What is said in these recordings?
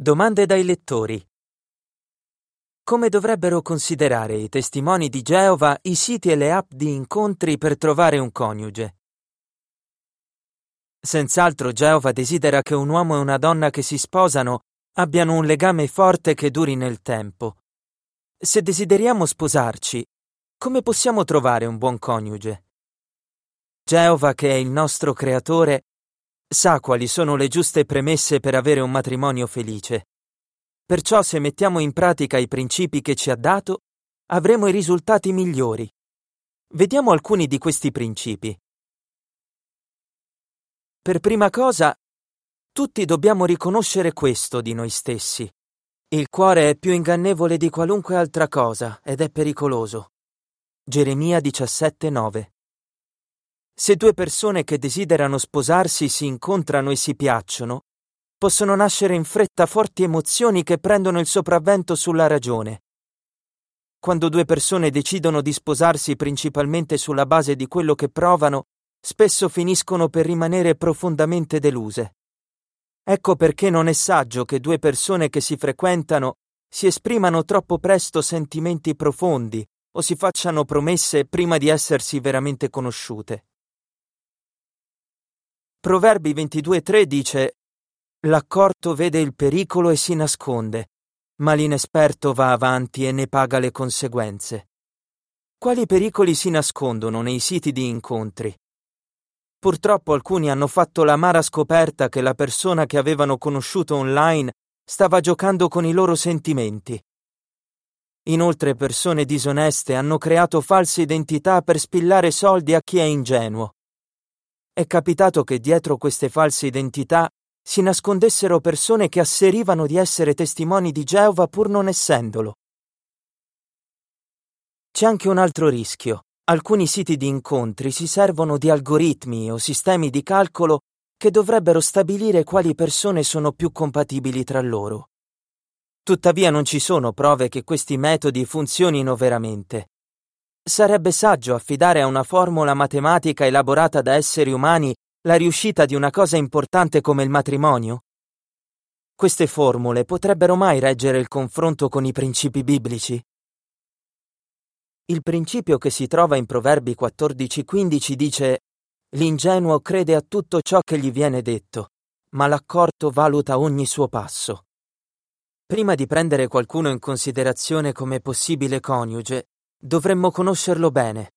Domande dai lettori. Come dovrebbero considerare i testimoni di Geova i siti e le app di incontri per trovare un coniuge? Senz'altro Geova desidera che un uomo e una donna che si sposano abbiano un legame forte che duri nel tempo. Se desideriamo sposarci, come possiamo trovare un buon coniuge? Geova, che è il nostro creatore, sa quali sono le giuste premesse per avere un matrimonio felice. Perciò se mettiamo in pratica i principi che ci ha dato, avremo i risultati migliori. Vediamo alcuni di questi principi. Per prima cosa, tutti dobbiamo riconoscere questo di noi stessi. Il cuore è più ingannevole di qualunque altra cosa ed è pericoloso. Geremia 17:9 se due persone che desiderano sposarsi si incontrano e si piacciono, possono nascere in fretta forti emozioni che prendono il sopravvento sulla ragione. Quando due persone decidono di sposarsi principalmente sulla base di quello che provano, spesso finiscono per rimanere profondamente deluse. Ecco perché non è saggio che due persone che si frequentano si esprimano troppo presto sentimenti profondi o si facciano promesse prima di essersi veramente conosciute. Proverbi 22.3 dice L'accorto vede il pericolo e si nasconde, ma l'inesperto va avanti e ne paga le conseguenze. Quali pericoli si nascondono nei siti di incontri? Purtroppo alcuni hanno fatto l'amara scoperta che la persona che avevano conosciuto online stava giocando con i loro sentimenti. Inoltre persone disoneste hanno creato false identità per spillare soldi a chi è ingenuo. È capitato che dietro queste false identità si nascondessero persone che asserivano di essere testimoni di Geova pur non essendolo. C'è anche un altro rischio. Alcuni siti di incontri si servono di algoritmi o sistemi di calcolo che dovrebbero stabilire quali persone sono più compatibili tra loro. Tuttavia non ci sono prove che questi metodi funzionino veramente. Sarebbe saggio affidare a una formula matematica elaborata da esseri umani la riuscita di una cosa importante come il matrimonio? Queste formule potrebbero mai reggere il confronto con i principi biblici? Il principio che si trova in Proverbi 14-15 dice L'ingenuo crede a tutto ciò che gli viene detto, ma l'accorto valuta ogni suo passo. Prima di prendere qualcuno in considerazione come possibile coniuge, Dovremmo conoscerlo bene.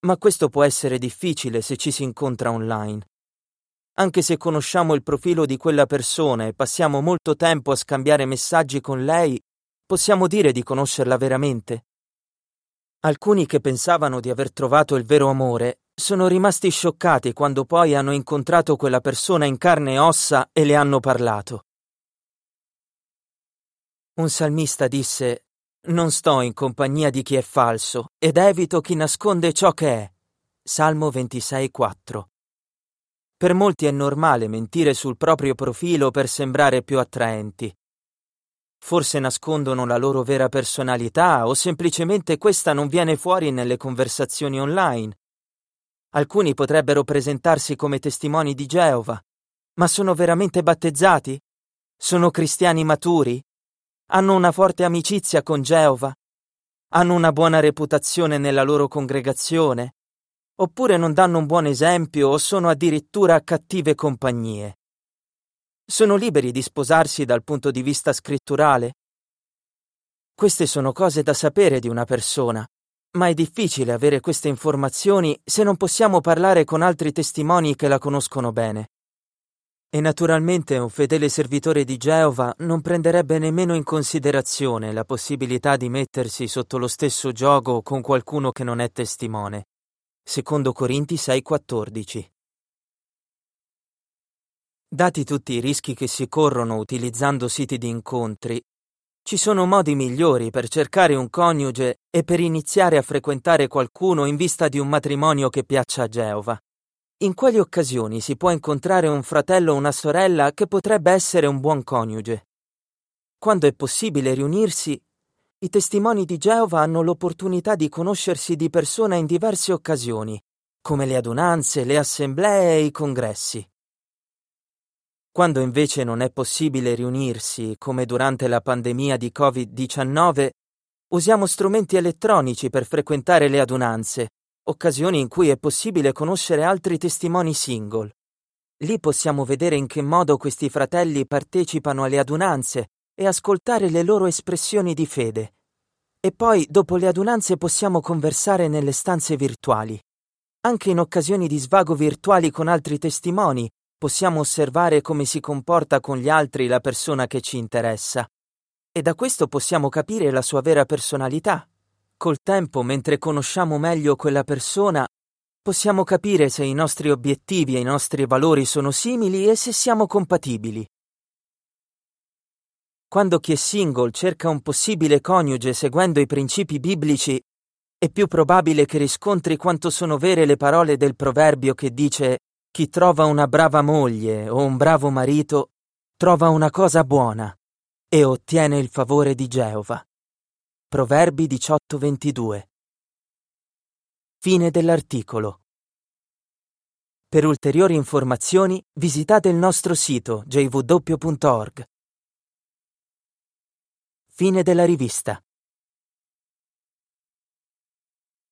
Ma questo può essere difficile se ci si incontra online. Anche se conosciamo il profilo di quella persona e passiamo molto tempo a scambiare messaggi con lei, possiamo dire di conoscerla veramente? Alcuni che pensavano di aver trovato il vero amore sono rimasti scioccati quando poi hanno incontrato quella persona in carne e ossa e le hanno parlato. Un salmista disse non sto in compagnia di chi è falso ed evito chi nasconde ciò che è. Salmo 26,4. Per molti è normale mentire sul proprio profilo per sembrare più attraenti. Forse nascondono la loro vera personalità o semplicemente questa non viene fuori nelle conversazioni online. Alcuni potrebbero presentarsi come testimoni di Geova, ma sono veramente battezzati? Sono cristiani maturi? Hanno una forte amicizia con Geova? Hanno una buona reputazione nella loro congregazione? Oppure non danno un buon esempio o sono addirittura cattive compagnie? Sono liberi di sposarsi dal punto di vista scritturale? Queste sono cose da sapere di una persona, ma è difficile avere queste informazioni se non possiamo parlare con altri testimoni che la conoscono bene. E naturalmente un fedele servitore di Geova non prenderebbe nemmeno in considerazione la possibilità di mettersi sotto lo stesso gioco con qualcuno che non è testimone. Secondo Corinti 6:14. Dati tutti i rischi che si corrono utilizzando siti di incontri, ci sono modi migliori per cercare un coniuge e per iniziare a frequentare qualcuno in vista di un matrimonio che piaccia a Geova. In quali occasioni si può incontrare un fratello o una sorella che potrebbe essere un buon coniuge? Quando è possibile riunirsi, i testimoni di Geova hanno l'opportunità di conoscersi di persona in diverse occasioni, come le adunanze, le assemblee e i congressi. Quando invece non è possibile riunirsi, come durante la pandemia di Covid-19, usiamo strumenti elettronici per frequentare le adunanze, occasioni in cui è possibile conoscere altri testimoni single. Lì possiamo vedere in che modo questi fratelli partecipano alle adunanze e ascoltare le loro espressioni di fede. E poi, dopo le adunanze, possiamo conversare nelle stanze virtuali. Anche in occasioni di svago virtuali con altri testimoni, possiamo osservare come si comporta con gli altri la persona che ci interessa. E da questo possiamo capire la sua vera personalità. Col tempo, mentre conosciamo meglio quella persona, possiamo capire se i nostri obiettivi e i nostri valori sono simili e se siamo compatibili. Quando chi è single cerca un possibile coniuge seguendo i principi biblici, è più probabile che riscontri quanto sono vere le parole del proverbio che dice chi trova una brava moglie o un bravo marito trova una cosa buona e ottiene il favore di Geova. Proverbi 18:22 Fine dell'articolo. Per ulteriori informazioni visitate il nostro sito jw.org. Fine della rivista.